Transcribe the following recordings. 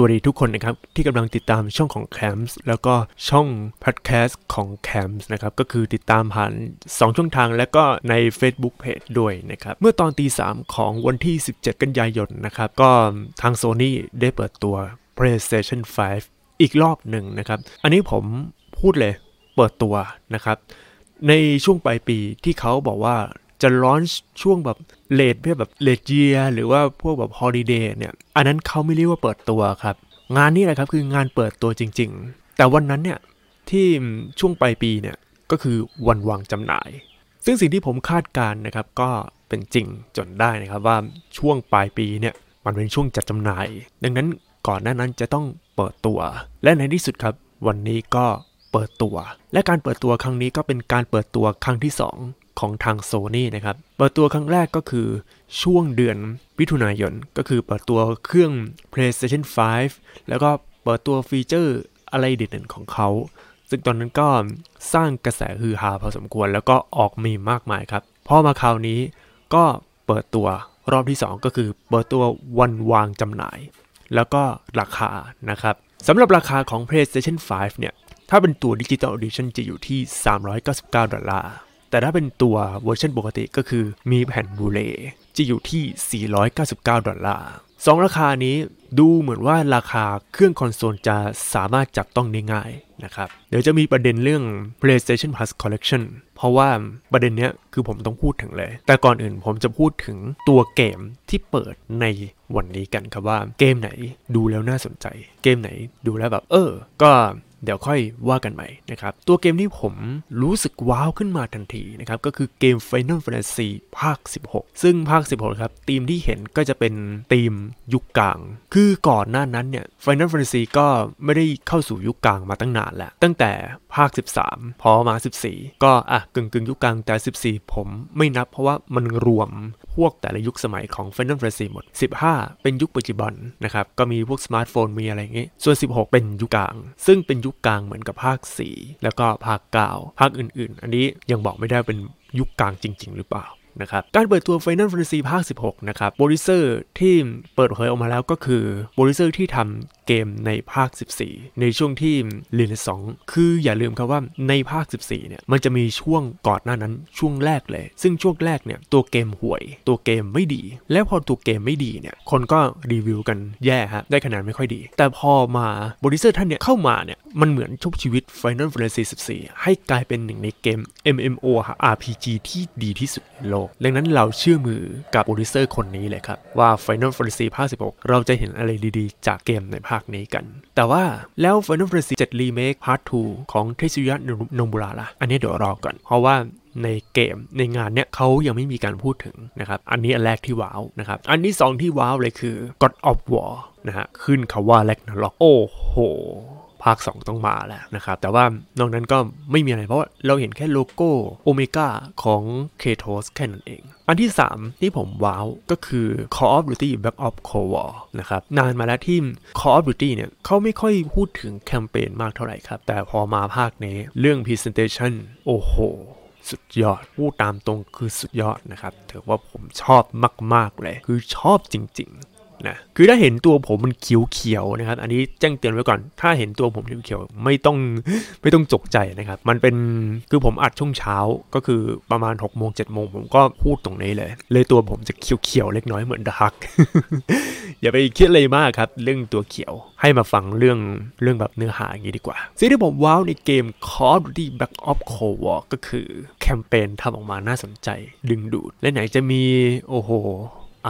วัสดีทุกคนนะครับ ที่กำลังติดตามช่องของ Camps แล้วก็ช่อง Podcast ของ Camps นะครับ ก็คือติดตามผ่าน 2 ช่องทางและก็ใน Facebook Page ด้วยนะครับ เมื่อตอนตีสของวันที่ 17 กันยายนนะครับ ก็ทาง Sony ได้เปิดตัว PlayStation 5 อีกรอบหนึ่งนะครับ อันนี้ผมพูดเลยเปิดตัวนะครับ ในช่วงปลายปีที่เขาบอกว่า จะลอนช์ช่วงแบบเลดเพื่อแบบเลดเยียหรือว่าพวกแบบฮอลิเดย์เนี่ย อันนั้นเขาไม่เรียกว่าเปิดตัวครับ งานนี้แหละครับคืองานเปิดตัวจริง ๆ แต่วันนั้นเนี่ยที่ช่วงปลายปีเนี่ยก็คือวันวางจำหน่าย ซึ่งสิ่งที่ผมคาดการณ์นะครับก็เป็นจริงจนได้นะครับว่าช่วงปลายปีเนี่ยมันเป็นช่วงจัดจำหน่าย ดังนั้นก่อนหน้านั้นจะต้องเปิดตัว และในที่สุดครับวันนี้ก็เปิดตัว และการเปิดตัวครั้งนี้ก็เป็นการเปิดตัวครั้งที่ 2 ของทางโซนี่นะครับ เปิดตัวครั้งแรกก็คือช่วงเดือนมิถุนายน ก็คือเปิดตัวเครื่อง PlayStation 5 แล้วก็เปิดตัวฟีเจอร์อะไรเด่นๆของเขา ซึ่งตอนนั้นก็สร้างกระแสฮือฮาพอสมควร แล้วก็ออกมีมากมายครับ พอมาคราวนี้ก็เปิดตัวรอบที่ 2 ก็คือเปิดตัววันวางจำหน่าย แล้วก็ราคานะครับสำหรับราคาของ PlayStation 5 เนี่ย ถ้าเป็นตัว Digital Edition จะอยู่ที่ 399 ดอลลาร์ แต่ถ้าเป็นตัวเวอร์ชันปกติก็คือมีแผ่น Blu-ray จะอยู่ที่ 499 ดอลลาร์สองราคานี้ดูเหมือนว่าราคาเครื่องคอนโซลจะสามารถจับต้องได้ง่ายนะครับ เดี๋ยวจะมีประเด็นเรื่อง PlayStation Plus Collection เพราะว่าประเด็นเนี้ยคือผมต้องพูดถึงเลย แต่ก่อนอื่นผมจะพูดถึงตัวเกมที่เปิดในวันนี้กันครับว่าเกมไหนดูแล้วน่าสนใจ เกมไหนดูแล้วแบบเออ ก็ เดี๋ยวค่อยว่ากันใหม่นะครับ ตัวเกมที่ผมรู้สึกว้าวขึ้นมาทันทีนะครับ ก็คือเกม Final Fantasy ภาค 16 ซึ่งภาค 16 ครับธีมที่เห็นก็จะเป็นธีมยุคกลาง คือก่อนหน้านั้นเนี่ย Final Fantasy ก็ไม่ได้เข้าสู่ยุคกลางมาตั้งนานแล้ว ตั้งแต่ภาค 13 พอมา 14 ก็อะกึ่งกึ่งยุคกลางแต่ 14 ผมไม่นับเพราะว่ามันรวมพวกแต่ละยุคสมัยของ Final Fantasy หมด 15 เป็นยุคปัจจุบันนะครับ ก็มีพวกสมาร์ทโฟนมีอะไรอย่างงี้ ส่วน 16 เป็นยุคกลาง ซึ่งเป็นยุคุคกลางเหมือนกับภาค 4 แล้วก็ภาค9ภาคอื่นๆ อันนี้ยังบอกไม่ได้เป็นยุคกลางจริง ๆ หรือเปล่านะครับการเปิดตัว Final Fantasy ภาค 16 นะครับโปรดิวเซอร์ที่เปิดเผยออกมาแล้วก็คือโปรดิวเซอร์ที่ทำเกมในภาค 14 ในช่วงที่ลินสองคืออย่าลืมครับว่าในภาค 14 เนี่ย มันจะมีช่วงก่อนหน้านั้นช่วงแรกเลย ซึ่งช่วงแรกเนี่ย ตัวเกมห่วย ตัวเกมไม่ดี แล้วพอตัวเกมไม่ดีเนี่ย คนก็รีวิวกันแย่ฮะ ได้คะแนนไม่ค่อยดี แต่พอมาโปรดิวเซอร์ท่านเนี่ยเข้ามาเนี่ยมันเหมือนชุบชีวิต Final Fantasy 14 ให้กลายเป็นหนึ่งในเกม MMO RPG ที่ดีที่สุดในโลก ดังนั้นเราเชื่อมือกับโปรดิวเซอร์คนนี้เลยครับ ว่า Final Fantasy ภาค 16 เราจะเห็นอะไรดีๆ จากเกมในภาคนี้กัน แต่ว่าแล้ว Final Fantasy 7 Remake Part 2 ของเทสุยะโนบุระล่ะ อันนี้เดี๋ยวรอก่อน เพราะว่าในเกมในงานเนี้ยเขายังไม่มีการพูดถึงนะครับ อันนี้อันแรกที่ว้าวนะครับ อันที่สองที่ว้าวเลยคือ God of War นะฮะขึ้นคาว่า Ragnarok โอ้โห ภาค 2 ต้องมาแล้วนะครับ แต่ว่านอกนั้นก็ไม่มีอะไรเพราะเราเห็นแค่โลโก้โอเมก้าของเคโทสแค่นั้นเอง อันที่ 3 ที่ผมว้าวก็คือ Call of Duty Black Ops Cold War นะครับ นานมาแล้วที่ Call of Duty เนี่ยเขาไม่ค่อยพูดถึงแคมเปญมากเท่าไหร่ครับ แต่พอมาภาคนี้เรื่อง Presentation โอ้โหสุดยอดพูดตามตรงคือสุดยอดนะครับถือว่าผมชอบมาก ๆ เลย คือชอบจริง ๆ นะคือถ้าเห็นตัวผมมันเขียวๆนะครับ อันนี้แจ้งเตือนไว้ก่อน ถ้าเห็นตัวผมเขียวๆไม่ต้องไม่ต้องจกใจนะครับ มันเป็นคือผมอัดช่วงเช้าก็คือประมาณ6กโมงเจ็ดโมงผมก็พูดตรงนี้เลย เลยตัวผมจะเขียวๆเล็กน้อยเหมือนดาร์กอย่าไปคิดเลยมากครับเรื่องตัวเขียวให้มาฟังเรื่องเรื่องแบบเนื้อหาอย่างนี้ดีกว่าสิ่งที่ผมว้าวในเกม Call of Duty Black Ops Cold War ก็คือแคมเปญทำออกมาน่าสนใจ ดึงดูดและไหนจะมีโอ้โห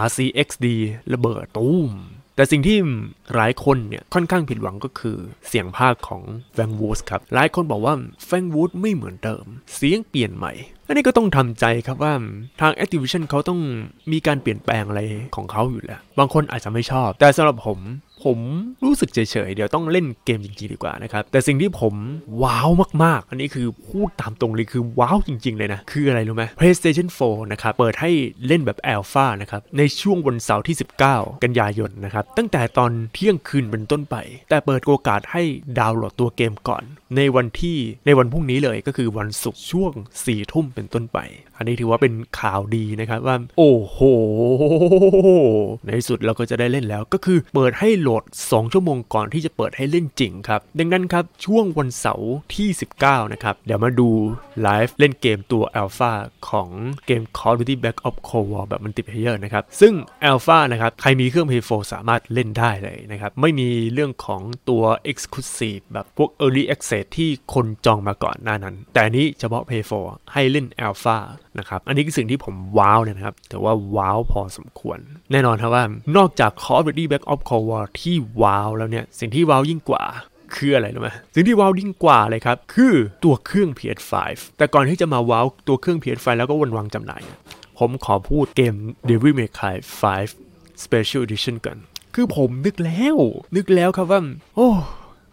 RCXD ระเบิดตูมแต่สิ่งที่หลายคนเนี่ยค่อนข้างผิดหวังก็คือเสียงภาคของแฟงวูดครับ หลายคนบอกว่าแฟงวูดไม่เหมือนเดิม เสียงเปลี่ยนใหม่ อันนี้ก็ต้องทำใจครับว่าทาง Activision เขาต้องมีการเปลี่ยนแปลงอะไรของเขาอยู่แล้ว บางคนอาจจะไม่ชอบ แต่สำหรับผม ผมรู้สึกเฉยๆ เดี๋ยวต้องเล่นเกมจริงๆ ดีกว่านะครับ แต่สิ่งที่ผมว้าวมากๆ อันนี้คือพูดตามตรงเลยคือว้าวจริง ๆ เลยนะ คืออะไรรู้ไหม PlayStation 4 นะครับ เปิดให้เล่นแบบแอลฟานะครับ ในช่วงวันเสาร์ที่ 19 กันยายนนะครับ ตั้งแต่ตอนเที่ยงคืนเป็นต้นไป แต่เปิดโอกาสให้ดาวน์โหลดตัวเกมก่อนในวันที่ในวันพรุ่งนี้เลยก็คือวันศุกร์ช่วง4ทุ่มเป็นต้นไป อันนี้ถือว่าเป็นข่าวดีนะครับว่า โอ้โห ในสุดเราก็จะได้เล่นแล้ว ก็คือเปิดให้โหลด 2 ชั่วโมงก่อนที่จะเปิดให้เล่นจริงครับ ดังนั้นครับ ช่วงวันเสาร์ที่ 19 นะครับ เดี๋ยวมาดูไลฟ์เล่นเกมตัว Alpha ของเกม Call of Duty Black Ops Cold War แบบ multiplayer นะครับ ซึ่ง Alpha นะครับ ใครมีเครื่อง PS4 สามารถเล่นได้เลยนะครับ ไม่มีเรื่องของตัว Exclusive แบบพวก Early Access ที่คนจองมาก่อนหน้านั้น แต่อันนี้เฉพาะ PS4 ให้เล่น Alpha นะครับ อันนี้คือสิ่งที่ผมว้าวนะครับ แต่ว่าว้าวพอสมควร แน่นอนครับว่านอกจาก Call of Duty Black Ops Cold War ที่ว้าวแล้วเนี่ย สิ่งที่ว้าวยิ่งกว่าคืออะไรรู้ไหมสิ่งที่ว้าวยิ่งกว่าเลยครับ คือตัวเครื่อง PS5 แต่ก่อนที่จะมาว้าวตัวเครื่อง PS5 แล้วก็วันวางจำหน่าย ผมขอพูดเกม Devil May Cry 5 Special Edition กัน คือผมนึกแล้ว นึกแล้วครับว่า โอ้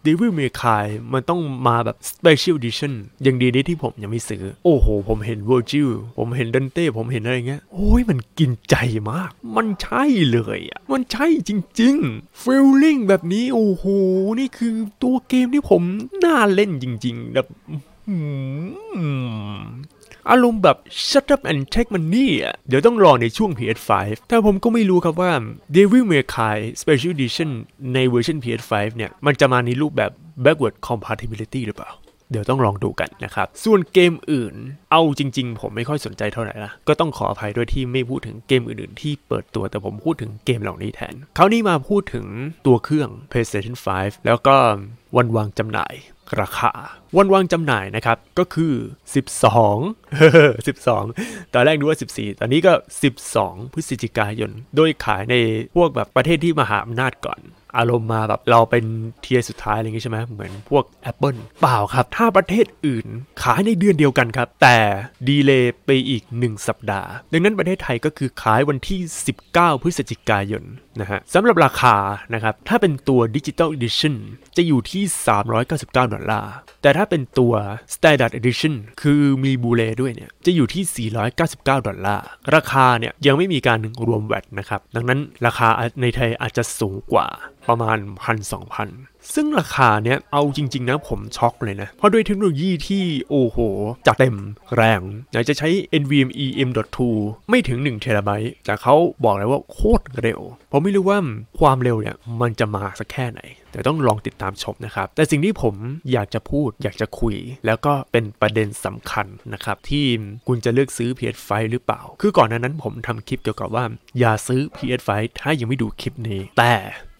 Devil May Cry มันต้องมาแบบ Special Edition ยังดีนี้ที่ผมยังไม่ซื้อ โอ้โห ผมเห็น Virgil ผมเห็นดันเต้ผมเห็นอะไรเงี้ย โอ้ยมันกินใจมาก มันใช่เลยอะ มันใช่จริงๆ Feeling แบบนี้ โอ้โห นี่คือตัวเกมที่ผมน่าเล่นจริงๆแบบ อารมณ์แบบ shut up and take money อะเดี๋ยวต้องรอในช่วง PS5 แต่ผมก็ไม่รู้ครับว่า Devil May Cry Special Edition ในเวอร์ชัน PS5 เนี่ย มันจะมาในรูปแบบ backward compatibility หรือเปล่า เดี๋ยวต้องลองดูกันนะครับ ส่วนเกมอื่น เอาจริง ๆ ผมไม่ค่อยสนใจเท่าไหร่ละก็ต้องขออภัยด้วยที่ไม่พูดถึงเกมอื่นๆ ที่เปิดตัวแต่ผมพูดถึงเกมเหล่านี้แทนคราวนี้มาพูดถึงตัวเครื่อง PlayStation 5 แล้วก็วันวางจำหน่ายราคา วันวางจำหน่ายนะครับ ก็คือ 12 12 ตอนแรกนึกว่า 14 ตอนนี้ก็ 12 พฤศจิกายน โดยขายในพวกแบบประเทศที่มหาอำนาจก่อน อารมณ์มาแบบเราเป็นเทียสุดท้ายอะไรอย่างงี้ใช่ไหมเหมือนพวก Apple เปล่าครับ ถ้าประเทศอื่นขายในเดือนเดียวกันครับ แต่ดีเลย์ไปอีก 1 สัปดาห์ ดังนั้นประเทศไทยก็คือขายวันที่ 19 พฤศจิกายนนะฮะสำหรับราคานะครับ ถ้าเป็นตัว Digital Edition จะอยู่ที่ 399 ดอลลาร์ แต่ถ้าเป็นตัว Standard Edition คือมี Blu-ray ด้วยเนี่ย จะอยู่ที่ 499 ดอลลาร์ ราคาเนี่ยยังไม่มีการรวม VAT นะครับ ดังนั้นราคาในไทยอาจจะสูงกว่าประมาณ1,000-2,000ซึ่งราคาเนี้ยเอาจริง ๆ นะผมช็อกเลยนะ เพราะด้วยเทคโนโลยีที่โอ้โหจัดเต็มแรงอยากจะใช้ NVMe M.2 ไม่ถึง1เทราไบต์แต่เขาบอกเลยว่าโคตรเร็ว ผมไม่รู้ว่าความเร็วเนี่ยมันจะมาสักแค่ไหน แต่ต้องลองติดตามชมนะครับ แต่สิ่งที่ผมอยากจะพูดอยากจะคุย แล้วก็เป็นประเด็นสำคัญนะครับ ที่คุณจะเลือกซื้อ PS5 หรือเปล่า คือก่อนหน้านั้นผมทำคลิปเกี่ยวกับว่า อย่าซื้อ PS5 ถ้ายังไม่ดูคลิปนี้ แต่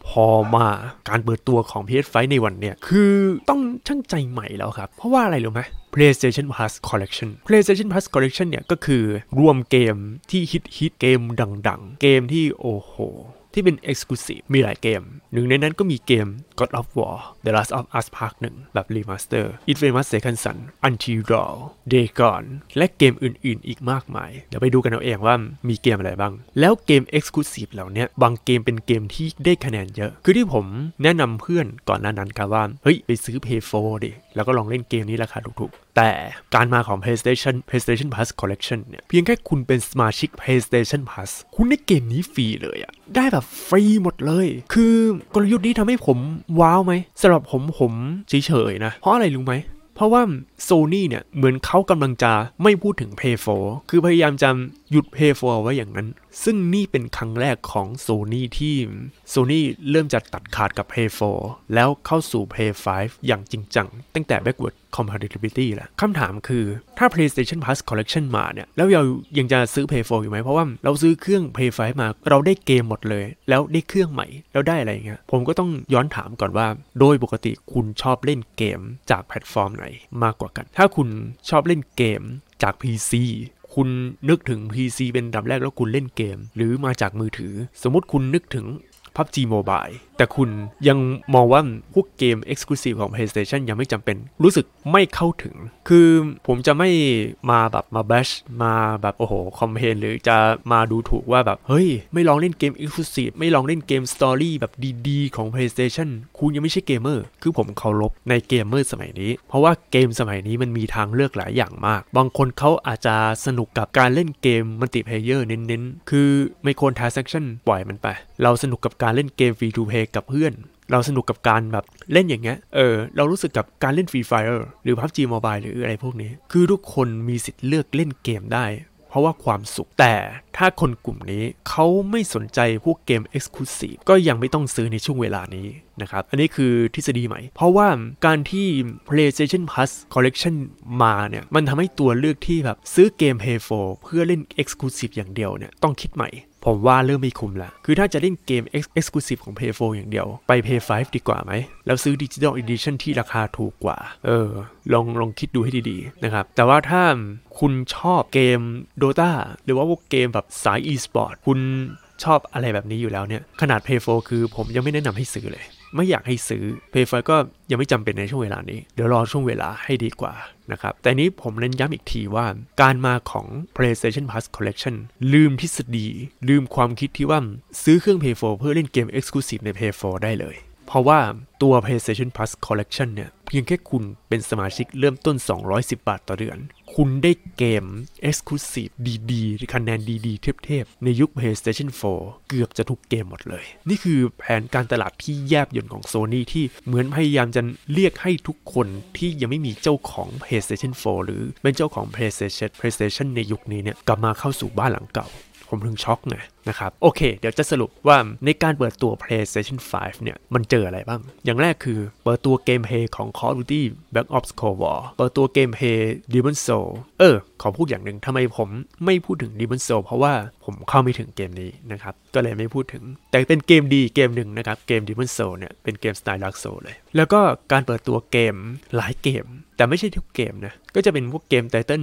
พอมาการเปิดตัวของ PS5 ในวันเนี่ย คือต้องช่างใจใหม่แล้วครับ เพราะว่าอะไรรู้ไหม PlayStation Plus Collection PlayStation Plus Collection เนี่ยก็คือรวมเกมที่ฮิตฮิตเกมดัง ๆ เกมที่โอ้โห ที่เป็น Exclusive มีหลายเกม หนึ่งในนั้นก็มีเกม God of War The Last of Us Part 1 แบบ Remaster Infamous Second Son Until Dawn Dagon และเกมอื่นๆ อีกมากมาย เดี๋ยวไปดูกันเอาเองว่ามีเกมอะไรบ้าง แล้วเกม Exclusive เหล่านี้บางเกมเป็นเกมที่ได้คะแนนเยอะ คือที่ผมแนะนำเพื่อนก่อนหน้านั้นครับว่า เฮ้ย ไปซื้อ Pay 4ดิ แล้วก็ลองเล่นเกมนี้ราคาถูกๆ แต่การมาของ PlayStation PlayStation Plus Collection เนี่ย เพียงแค่คุณเป็นสมาชิก PlayStation Plus คุณได้เกมนี้ฟรีเลยอะได้แบบฟรีหมดเลย คือกลยุทธ์นี้ทำให้ผมว้าวไหมสำหรับผมผมเฉยๆนะ เพราะอะไรรู้ไหม เพราะว่าโซนี่เนี่ยเหมือนเขากำลังจะไม่พูดถึง Play 4คือพยายามจะหยุด Play 4ไว้อย่างนั้น ซึ่งนี่เป็นครั้งแรกของโซนี่ที่โซนี่เริ่มจะตัดขาดกับ Play 4แล้วเข้าสู่ Play 5อย่างจริงจัง ตั้งแต่ backward compatibility แหละคำถามคือถ้า PlayStation Plus Collection มาเนี่ย แล้วเรายังจะซื้อ Play 4อยู่ไหมเพราะว่าเราซื้อเครื่อง Play 5มาเราได้เกมหมดเลย แล้วได้เครื่องใหม่แล้วได้อะไรเงี้ยผมก็ต้องย้อนถามก่อนว่า โดยปกติคุณชอบเล่นเกมจากแพลตฟอร์มไหนมากกว่ากัน ถ้าคุณชอบเล่นเกมจาก PC คุณนึกถึง PC เป็นอันดับแรกแล้วคุณเล่นเกม หรือมาจากมือถือ สมมติคุณนึกถึง PUBG Mobile แต่คุณยังมองว่าพวกเกม Exclusive ของ PlayStation ยังไม่จำเป็น รู้สึกไม่เข้าถึง คือผมจะไม่มาแบบมา bash มาแบบโอ้โห complain หรือจะมาดูถูกว่าแบบ เฮ้ย ไม่ลองเล่นเกม Exclusive ไม่ลองเล่นเกม Story แบบดีๆ ของ PlayStation คุณยังไม่ใช่เกมเมอร์ คือผมเคารพในเกมเมอร์สมัยนี้ เพราะว่าเกมสมัยนี้มันมีทางเลือกหลายอย่างมาก บางคนเขาอาจจะสนุกกับการเล่นเกม multiplayer เน้นๆ คือไม่โคนทาร์เซชันปล่อยมันไป เราสนุกกับการเล่นเกม free-to-play กับเพื่อน เราสนุกกับการแบบเล่นอย่างเงี้ย เออ เรารู้สึกกับการเล่น Free Fire หรือ PUBG Mobile หรืออะไรพวกนี้ คือทุกคนมีสิทธิ์เลือกเล่นเกมได้ เพราะว่าความสุข แต่ถ้าคนกลุ่มนี้เขาไม่สนใจพวกเกม Exclusive ก็ยังไม่ต้องซื้อในช่วงเวลานี้นะครับ อันนี้คือทฤษฎีใหม่ เพราะว่าการที่ PlayStation Plus Collection มาเนี่ย มันทำให้ตัวเลือกที่แบบซื้อเกม p a y 4เพื่อเล่น Exclusive อย่างเดียวเนี่ย ต้องคิดใหม่ ผมว่าเริ่มไม่คุ้มละคือถ้าจะเล่นเกม Exclusive ของ Play 4อย่างเดียว ไป Play 5ดีกว่าไหม แล้วซื้อ Digital Edition ที่ราคาถูกกว่า เออ ลองลองคิดดูให้ดีๆ นะครับ แต่ว่าถ้าคุณชอบเกม Dota หรือว่าพวกเกมแบบสาย e-sport คุณชอบอะไรแบบนี้อยู่แล้วเนี่ย ขนาด Play 4คือผมยังไม่แนะนำให้ซื้อเลย ไม่อยากให้ซื้อ Play 5ก็ยังไม่จำเป็นในช่วงเวลานี้ เดี๋ยวรอช่วงเวลาให้ดีกว่านะครับ แต่นี้ผมเน้นย้ำอีกทีว่า การมาของ PlayStation Plus Collection ลืมทฤษฎี ลืมความคิดที่ว่าซื้อเครื่อง Pay 4เพื่อเล่นเกม Exclusive ใน Pay 4ได้เลย เพราะว่าตัว PlayStation Plus Collection เนี่ย เพียงแค่คุณเป็นสมาชิกเริ่มต้น 210 บาทต่อเดือน คุณได้เกม Exclusive ดีๆคะแนนดีๆ เทพๆ ในยุค PlayStation 4 เกือบจะทุกเกมหมดเลย นี่คือแผนการตลาดที่แยบยนต์ของ Sony ที่เหมือนพยายามจะเรียกให้ทุกคนที่ยังไม่มีเจ้าของ PlayStation 4 หรือเป็นเจ้าของ PlayStation PlayStation ในยุคนี้เนี่ยกลับมาเข้าสู่บ้านหลังเก่า ผมถึงช็อกไงนะครับ โอเค เดี๋ยวจะสรุปว่าในการเปิดตัว PlayStation 5 เนี่ย มันเจออะไรบ้าง อย่างแรกคือเปิดตัวเกมเพย์ของ Call of Duty Black Ops Cold War เปิดตัวเกมเพย์ Demon Soul เออ ขอพูดอย่างหนึ่งทำไมผมไม่พูดถึง Demon Soul เพราะว่าผมเข้าไม่ถึงเกมนี้นะครับ ก็เลยไม่พูดถึง แต่เป็นเกมดีเกมหนึ่งนะครับ เกม Demon Soul เนี่ย เป็นเกมสไตล์ Dark Soul เลย แล้วก็การเปิดตัวเกมหลายเกม แต่ไม่ใช่ทุกเกมนะ ก็จะเป็นพวกเกม title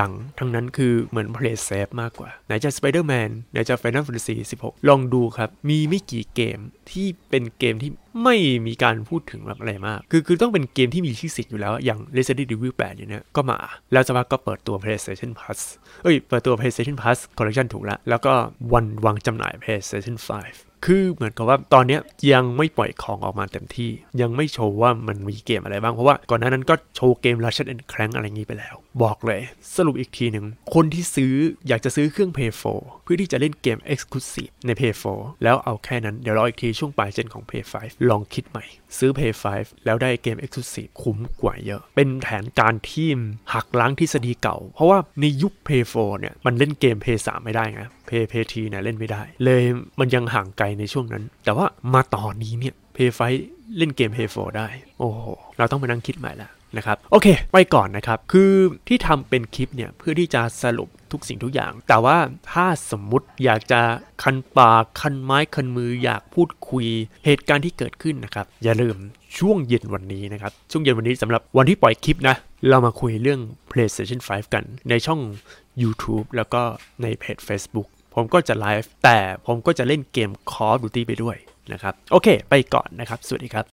ดังๆ ทั้งนั้นคือเหมือน play safe มากกว่า ไหนจะ Spider-Man ไหนจะ Final Fantasy 16 ลองดูครับ มีไม่กี่เกมที่เป็นเกมที่ ไม่มีการพูดถึงแบบอะไรมาก คือคือต้องเป็นเกมที่มีชื่อเสียงอยู่แล้ว อย่าง Resident Evil 8อย่างเนี้ยก็มา แล้วสักพักก็เปิดตัว PlayStation Plus เอ้ย เปิดตัว PlayStation Plus Collection ถูกแล้ว แล้วก็วันวางจำหน่าย PlayStation 5คือเหมือนกับว่าตอนนี้ยังไม่ปล่อยของออกมาเต็มที่ ยังไม่โชว์ว่ามันมีเกมอะไรบ้าง เพราะว่าก่อนหน้านั้นก็โชว์เกม Ratchet and Clank อะไรงี้ไปแล้ว บอกเลย สรุปอีกทีหนึ่ง คนที่ซื้ออยากจะซื้อเครื่อง Play 4เพื่อที่จะเล่นเกม Exclusive ใน Play 4แล้วเอาแค่นั้น เดี๋ยวรออีกทีช่วงปลายเจนของ Play 5ลองคิดใหม่ ซื้อ Play 5 แล้วได้เกม Exclusive คุ้มกว่าเยอะ เป็นแผนการที่หักล้างทฤษฎีเก่า เพราะว่าในยุค Play 4เนี่ย มันเล่นเกม Play 3 ไม่ได้ไงเพย์เพย์ทีเนี่ยเล่นไม่ได้ เลยมันยังห่างไกลในช่วงนั้น แต่ว่ามาตอนนี้เนี่ย Play 5เล่นเกม Play 4ได้ โอ้โห เราต้องมานั่งคิดใหม่ละ นะครับโอเค ไปก่อนนะครับ คือที่ทำเป็นคลิปเนี่ยเพื่อที่จะสรุปทุกสิ่งทุกอย่าง แต่ว่าถ้าสมมุติอยากจะคันปากคันไม้คันมืออยากพูดคุยเหตุการณ์ที่เกิดขึ้นนะครับ อย่าลืมช่วงเย็นวันนี้นะครับ ช่วงเย็นวันนี้สำหรับวันที่ปล่อยคลิปนะ เรามาคุยเรื่อง PlayStation 5 กันในช่อง YouTube แล้วก็ในเพจ Facebook ผมก็จะไลฟ์แต่ผมก็จะเล่นเกม Call of Duty ไปด้วยนะครับ โอเค ไปก่อนนะครับ สวัสดีครับ